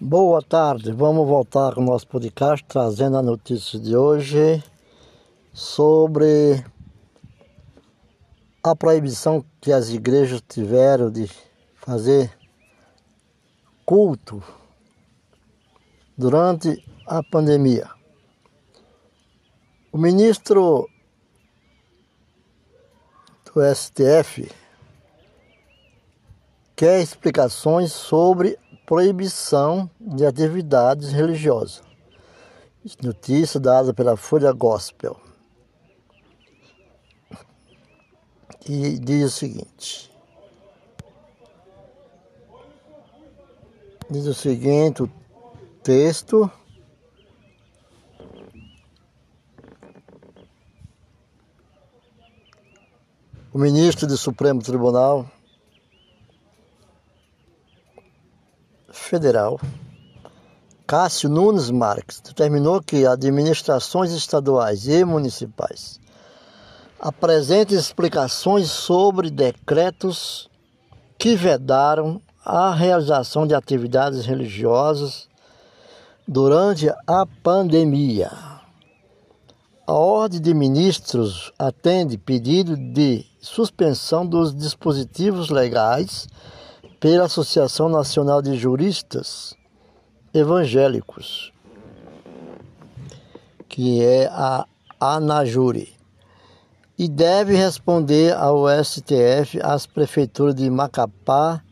Boa tarde, vamos voltar com o nosso podcast trazendo a notícia de hoje sobre a proibição que as igrejas tiveram de fazer culto durante a pandemia. O ministro do STF quer explicações sobre proibição de atividades religiosas. Notícia dada pela Folha Gospel. Que diz o seguinte. Diz o seguinte, o texto. O ministro do Supremo Tribunal Federal, Cássio Nunes Marques, determinou que administrações estaduais e municipais apresentem explicações sobre decretos que vedaram a realização de atividades religiosas durante a pandemia. A Ordem de Ministros atende pedido de suspensão dos dispositivos legais pela Associação Nacional de Juristas Evangélicos, que é a ANAJURI, e deve responder ao STF às prefeituras de Macapá,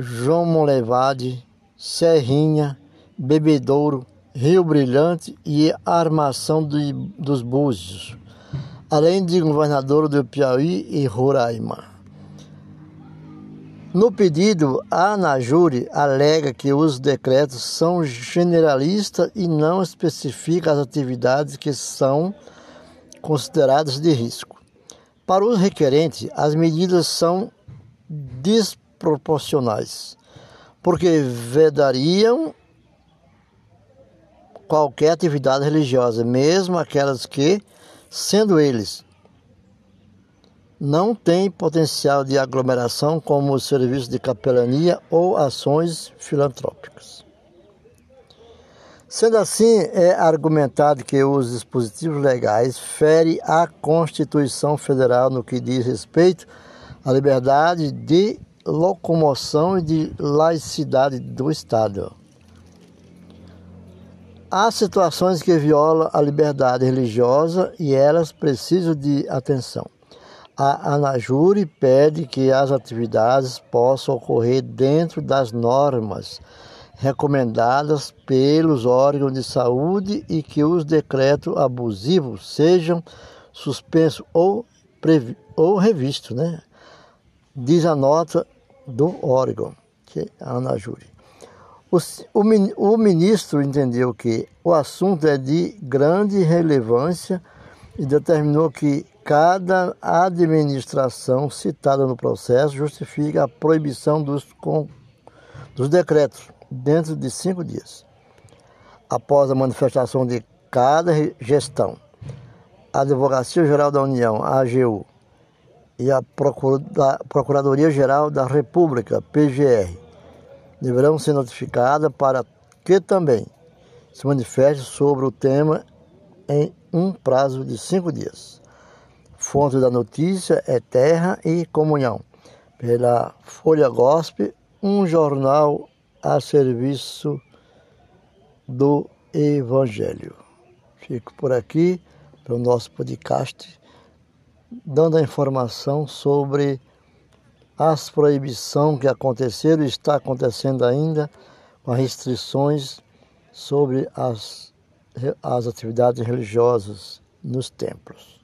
João Molevade, Serrinha, Bebedouro, Rio Brilhante e Armação dos Búzios, além de governador do Piauí e Roraima. No pedido, a Anajure alega que os decretos são generalistas e não especificam as atividades que são consideradas de risco. Para os requerentes, as medidas são desproporcionais, porque vedariam qualquer atividade religiosa, mesmo aquelas que, sendo eles não tem potencial de aglomeração como os serviços de capelania ou ações filantrópicas. Sendo assim, é argumentado que os dispositivos legais ferem a Constituição Federal no que diz respeito à liberdade de locomoção e de laicidade do Estado. Há situações que violam a liberdade religiosa e elas precisam de atenção. A Anajure pede que as atividades possam ocorrer dentro das normas recomendadas pelos órgãos de saúde e que os decretos abusivos sejam suspensos ou, ou revistos, né? Diz a nota do órgão, que é a Anajure. O, o, o ministro entendeu que o assunto é de grande relevância e determinou que Cada administração citada no processo justifica a proibição dos, com, dos decretos dentro de cinco dias. Após a manifestação de cada gestão, a Advocacia Geral da União, a AGU, e a Procuradoria-Geral da República, PGR, deverão ser notificadas para que também se manifeste sobre o tema em um prazo de cinco dias. Fonte da notícia é Terra e Comunhão, pela Folha Gospel, um jornal a serviço do Evangelho. Fico por aqui para o nosso podcast, dando a informação sobre as proibições que aconteceram e está acontecendo ainda, com as restrições sobre as, as atividades religiosas nos templos.